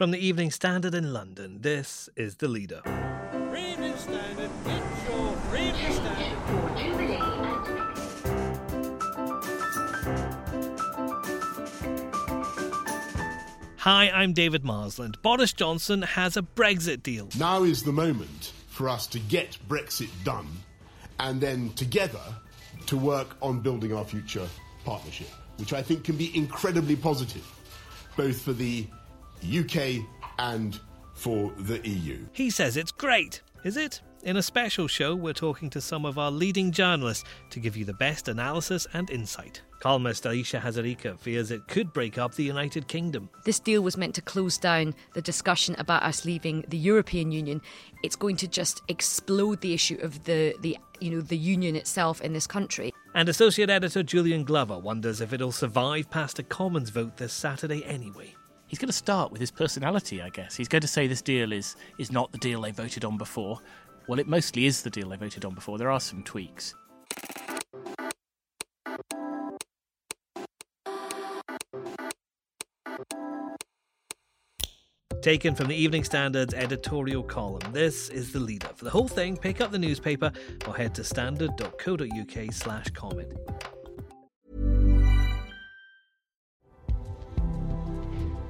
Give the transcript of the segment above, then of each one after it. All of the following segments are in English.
From the Evening Standard in London, this is The Leader. Evening Standard, it's your Evening Standard. Hi, I'm David Marsland. Boris Johnson has a Brexit deal. Now is the moment for us to get Brexit done and then together to work on building our future partnership, which I think can be incredibly positive, both for the UK and for the EU. He says it's great. Is it? In a special show, we're talking to some of our leading journalists to give you the best analysis and insight. Columnist Ayesha Hazarika fears it could break up the United Kingdom. This deal was meant to close down the discussion about us leaving the European Union. It's going to just explode the issue of the, the you know the union itself in this country. And Associate Editor Julian Glover wonders if it'll survive past a Commons vote this Saturday anyway. He's going to start with his personality, I guess. He's going to say this deal is is not the deal they voted on before. Well, it mostly is the deal they voted on before. There are some tweaks. Taken from the Evening Standard's editorial column, this is the leader. For the whole thing, pick up the newspaper or head to standard.co.uk slash comment.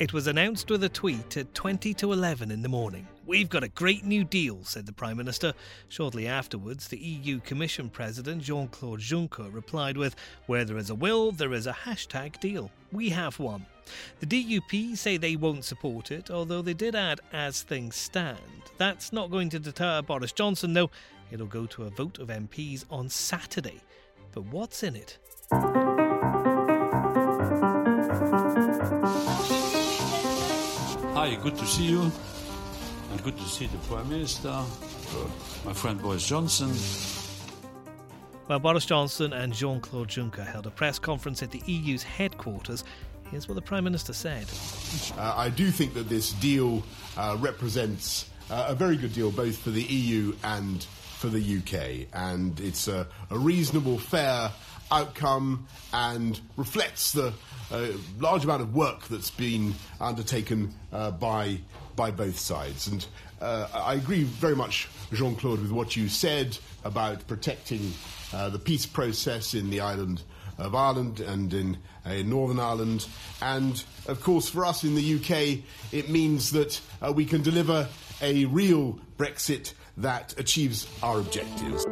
It was announced with a tweet at 20 to 11 in the morning. We've got a great new deal, said the Prime Minister. Shortly afterwards, the EU Commission President Jean Claude Juncker replied with, Where there is a will, there is a hashtag deal. We have one. The DUP say they won't support it, although they did add, as things stand. That's not going to deter Boris Johnson, though. It'll go to a vote of MPs on Saturday. But what's in it? Hi, good to see you. And good to see the Prime Minister, my friend Boris Johnson. Well, Boris Johnson and Jean Claude Juncker held a press conference at the EU's headquarters. Here's what the Prime Minister said. Uh, I do think that this deal uh, represents uh, a very good deal both for the EU and for the UK, and it's a, a reasonable, fair outcome and reflects the uh, large amount of work that's been undertaken uh, by by both sides. And uh, I agree very much, Jean Claude, with what you said about protecting uh, the peace process in the island of Ireland and in, uh, in Northern Ireland. And of course, for us in the UK, it means that uh, we can deliver a real Brexit that achieves our objectives.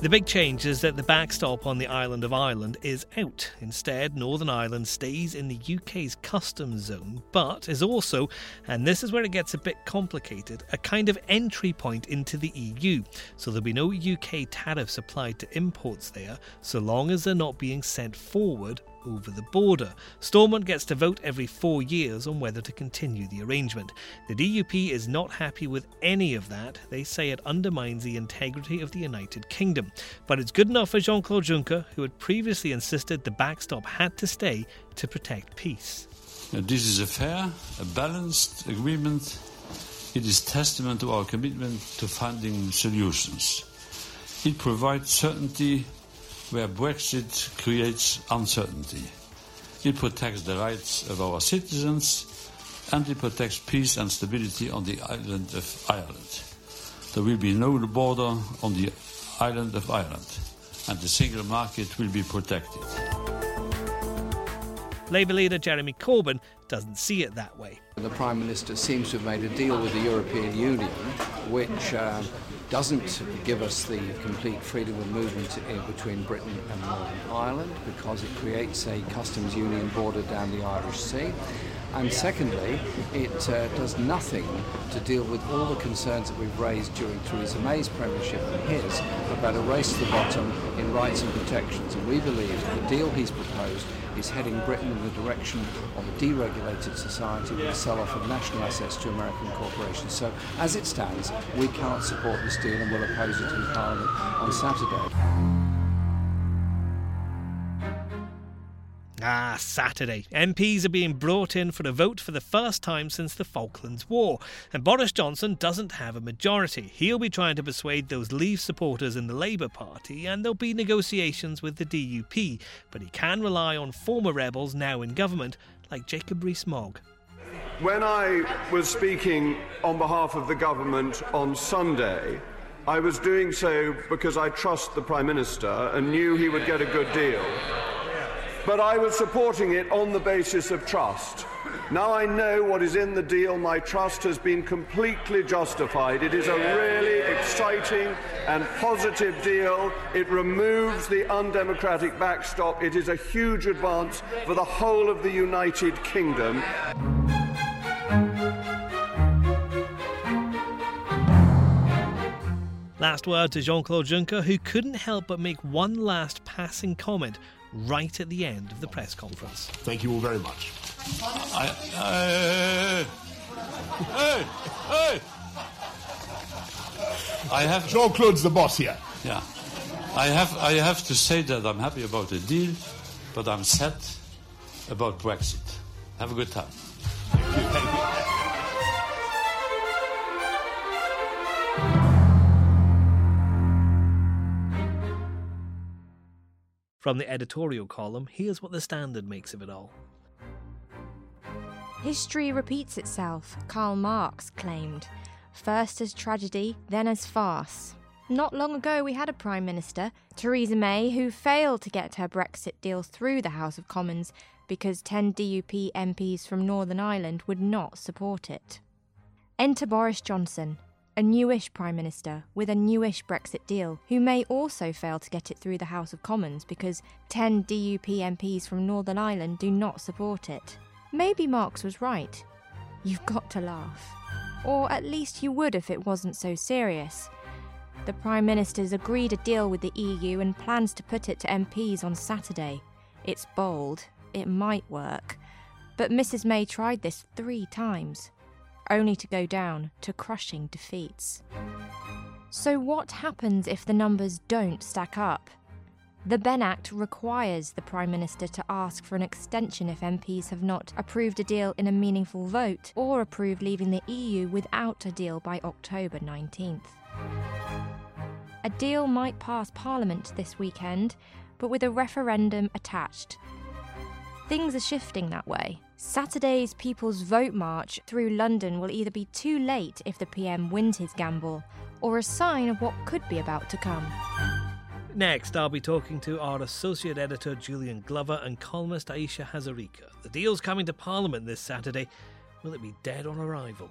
The big change is that the backstop on the island of Ireland is out. Instead, Northern Ireland stays in the UK's customs zone, but is also, and this is where it gets a bit complicated, a kind of entry point into the EU. So there'll be no UK tariffs applied to imports there, so long as they're not being sent forward over the border. Stormont gets to vote every four years on whether to continue the arrangement. The DUP is not happy with any of that. They say it undermines the integrity of the United Kingdom. But it's good enough for Jean Claude Juncker, who had previously insisted the backstop had to stay to protect peace. This is a fair, a balanced agreement It is testament to our commitment to finding solutions. It provides certainty where Brexit creates uncertainty. It protects the rights of our citizens and it protects peace and stability on the island of Ireland. There will be no border on the island of Ireland, and the single market will be protected. Labour leader Jeremy Corbyn doesn't see it that way. The Prime Minister seems to have made a deal with the European Union which uh, doesn't give us the complete freedom of movement eh, between Britain and Northern Ireland because it creates a customs union border down the Irish Sea. And secondly, it uh, does nothing to deal with all the concerns that we've raised during Theresa May's premiership and his about a race to the bottom in rights and protections. And we believe that the deal he's proposed is heading Britain in the direction of a deregulated society with a sell-off of national assets to American corporations. So as it stands, we cannot support this deal and will oppose it in Parliament on Saturday. Ah, Saturday. MPs are being brought in for a vote for the first time since the Falklands War, and Boris Johnson doesn't have a majority. He'll be trying to persuade those Leave supporters in the Labour Party, and there'll be negotiations with the DUP, but he can rely on former rebels now in government, like Jacob Rees-Mogg. When I was speaking on behalf of the government on Sunday, I was doing so because I trust the Prime Minister and knew he would get a good deal but I was supporting it on the basis of trust. Now I know what is in the deal. My trust has been completely justified. It is a really exciting and positive deal. It removes the undemocratic backstop. It is a huge advance for the whole of the United Kingdom. Last word to Jean Claude Juncker, who couldn't help but make one last passing comment right at the end of the press conference. Thank you all very much. I, I, hey, hey! I have Jean Claude's the boss here. Yeah, I have. I have to say that I'm happy about the deal, but I'm sad about Brexit. Have a good time. From the editorial column, here's what the Standard makes of it all. History repeats itself, Karl Marx claimed. First as tragedy, then as farce. Not long ago, we had a Prime Minister, Theresa May, who failed to get her Brexit deal through the House of Commons because 10 DUP MPs from Northern Ireland would not support it. Enter Boris Johnson, a newish Prime Minister with a newish Brexit deal, who may also fail to get it through the House of Commons because 10 DUP MPs from Northern Ireland do not support it. Maybe Marx was right. You've got to laugh. Or at least you would if it wasn't so serious. The Prime Minister's agreed a deal with the EU and plans to put it to MPs on Saturday. It's bold, it might work. But Mrs May tried this three times only to go down to crushing defeats. So, what happens if the numbers don't stack up? The Benn Act requires the Prime Minister to ask for an extension if MPs have not approved a deal in a meaningful vote or approved leaving the EU without a deal by October 19th. A deal might pass Parliament this weekend, but with a referendum attached. Things are shifting that way. Saturday's People's Vote March through London will either be too late if the PM wins his gamble, or a sign of what could be about to come. Next, I'll be talking to our associate editor Julian Glover and columnist Ayesha Hazarika. The deal's coming to Parliament this Saturday. Will it be dead on arrival?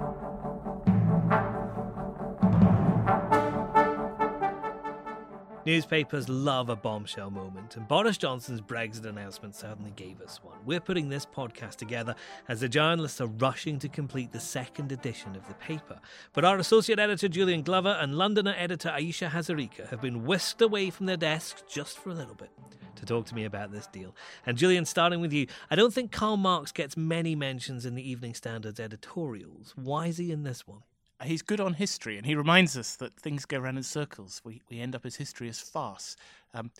Newspapers love a bombshell moment, and Boris Johnson's Brexit announcement certainly gave us one. We're putting this podcast together as the journalists are rushing to complete the second edition of the paper. But our associate editor Julian Glover and Londoner editor Ayesha Hazarika have been whisked away from their desks just for a little bit to talk to me about this deal. And Julian, starting with you, I don't think Karl Marx gets many mentions in the Evening Standard's editorials. Why is he in this one? He's good on history, and he reminds us that things go around in circles. We we end up as history as farce. Um,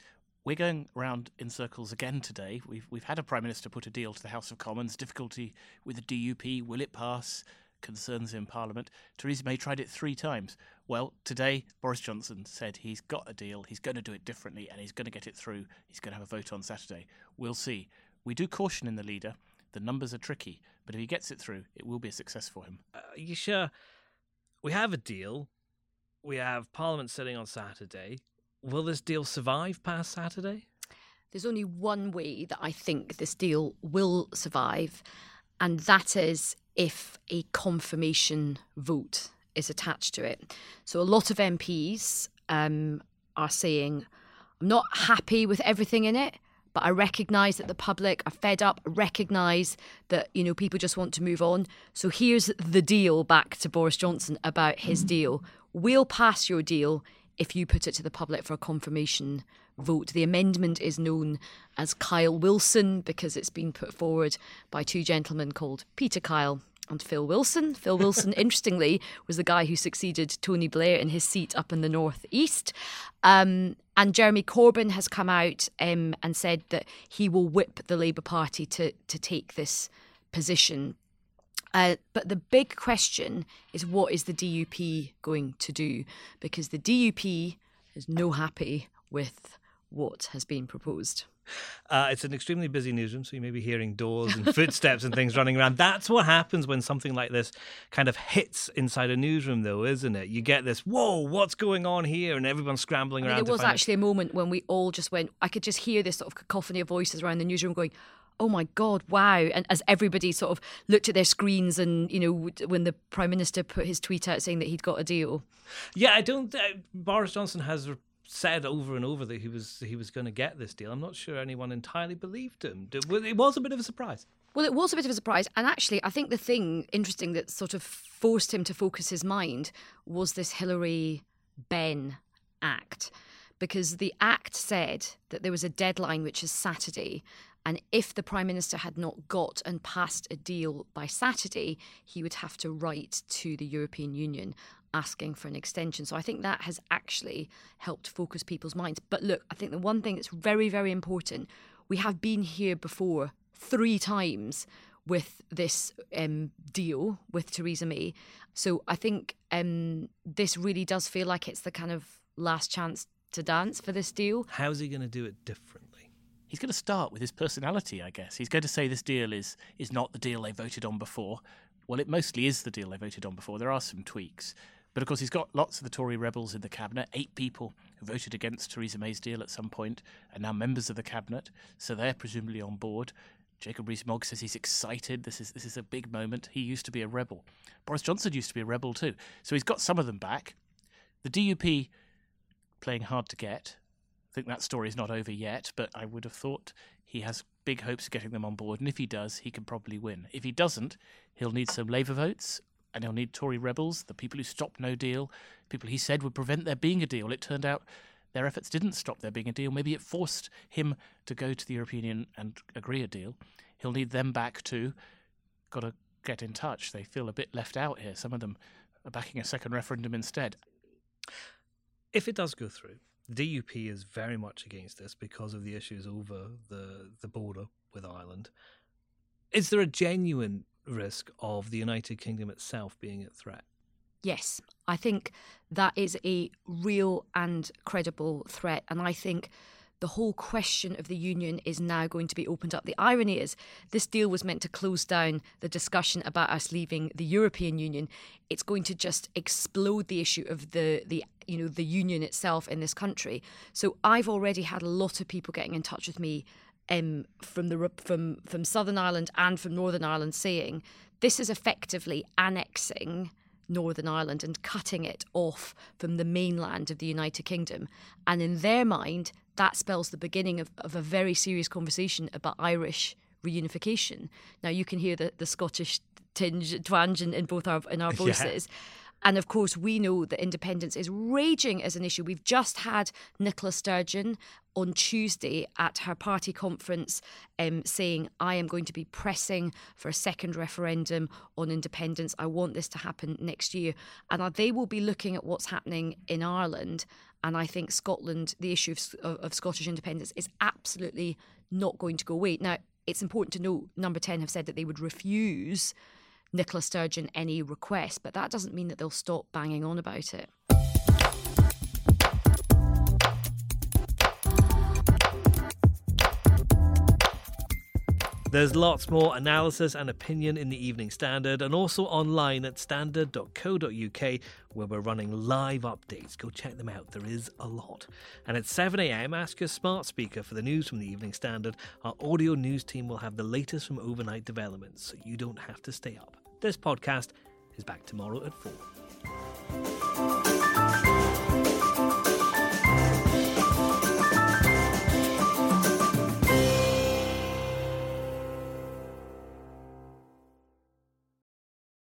we're going around in circles again today. We've we've had a prime minister put a deal to the House of Commons. Difficulty with the DUP. Will it pass? Concerns in Parliament. Theresa May tried it three times. Well, today Boris Johnson said he's got a deal. He's going to do it differently, and he's going to get it through. He's going to have a vote on Saturday. We'll see. We do caution in the leader. The numbers are tricky, but if he gets it through, it will be a success for him. Uh, are you sure? We have a deal. We have Parliament sitting on Saturday. Will this deal survive past Saturday? There's only one way that I think this deal will survive, and that is if a confirmation vote is attached to it. So a lot of MPs um, are saying, I'm not happy with everything in it, but I recognise that the public are fed up, recognise that, you know, people just want to move on. So here's the deal back to Boris Johnson about his deal. We'll pass your deal if you put it to the public for a confirmation vote. The amendment is known as Kyle Wilson because it's been put forward by two gentlemen called Peter Kyle and Phil Wilson. Phil Wilson, interestingly, was the guy who succeeded Tony Blair in his seat up in the northeast. Um, and Jeremy Corbyn has come out um, and said that he will whip the Labour Party to to take this position. Uh, but the big question is what is the DUP going to do? Because the DUP is no happy with what has been proposed. Uh, it's an extremely busy newsroom, so you may be hearing doors and footsteps and things running around. That's what happens when something like this kind of hits inside a newsroom, though, isn't it? You get this, whoa, what's going on here? And everyone's scrambling I mean, around. There was actually a moment when we all just went, I could just hear this sort of cacophony of voices around the newsroom going, oh my god wow and as everybody sort of looked at their screens and you know when the prime minister put his tweet out saying that he'd got a deal yeah i don't uh, boris johnson has said over and over that he was he was going to get this deal. I'm not sure anyone entirely believed him. It was a bit of a surprise. Well, it was a bit of a surprise, and actually, I think the thing interesting that sort of forced him to focus his mind was this Hilary Benn Act, because the Act said that there was a deadline, which is Saturday, and if the Prime Minister had not got and passed a deal by Saturday, he would have to write to the European Union asking for an extension. So I think that has actually helped focus people's minds. But look, I think the one thing that's very, very important we have been here before three times with this um, deal with Theresa May. So I think um, this really does feel like it's the kind of last chance to dance for this deal. How's he going to do it differently? He's going to start with his personality, I guess. He's going to say this deal is is not the deal they voted on before. Well, it mostly is the deal they voted on before. There are some tweaks. But of course, he's got lots of the Tory rebels in the cabinet. Eight people who voted against Theresa May's deal at some point are now members of the cabinet, so they're presumably on board. Jacob Rees-Mogg says he's excited. This is this is a big moment. He used to be a rebel. Boris Johnson used to be a rebel too. So he's got some of them back. The DUP playing hard to get. I think that story is not over yet, but I would have thought he has big hopes of getting them on board. And if he does, he can probably win. If he doesn't, he'll need some Labour votes and he'll need Tory rebels, the people who stopped no deal, people he said would prevent there being a deal. It turned out their efforts didn't stop there being a deal. Maybe it forced him to go to the European Union and agree a deal. He'll need them back too. Got to get in touch. They feel a bit left out here. Some of them are backing a second referendum instead. If it does go through, DUP is very much against this because of the issues over the the border with Ireland. Is there a genuine risk of the United Kingdom itself being at threat? Yes, I think that is a real and credible threat. And I think the whole question of the union is now going to be opened up. The irony is, this deal was meant to close down the discussion about us leaving the European Union. It's going to just explode the issue of the the you know the union itself in this country. So I've already had a lot of people getting in touch with me um, from the from from Southern Ireland and from Northern Ireland saying this is effectively annexing Northern Ireland and cutting it off from the mainland of the United Kingdom. And in their mind, that spells the beginning of, of a very serious conversation about Irish reunification. Now you can hear the, the Scottish tinge twang in, in both our in our voices. Yeah. And of course, we know that independence is raging as an issue. We've just had Nicola Sturgeon on Tuesday at her party conference um, saying, I am going to be pressing for a second referendum on independence. I want this to happen next year. And they will be looking at what's happening in Ireland. And I think Scotland, the issue of, of Scottish independence, is absolutely not going to go away. Now, it's important to note number 10 have said that they would refuse Nicola Sturgeon any request, but that doesn't mean that they'll stop banging on about it. There's lots more analysis and opinion in the Evening Standard and also online at standard.co.uk where we're running live updates. Go check them out, there is a lot. And at 7am, ask your smart speaker for the news from the Evening Standard. Our audio news team will have the latest from overnight developments so you don't have to stay up. This podcast is back tomorrow at 4.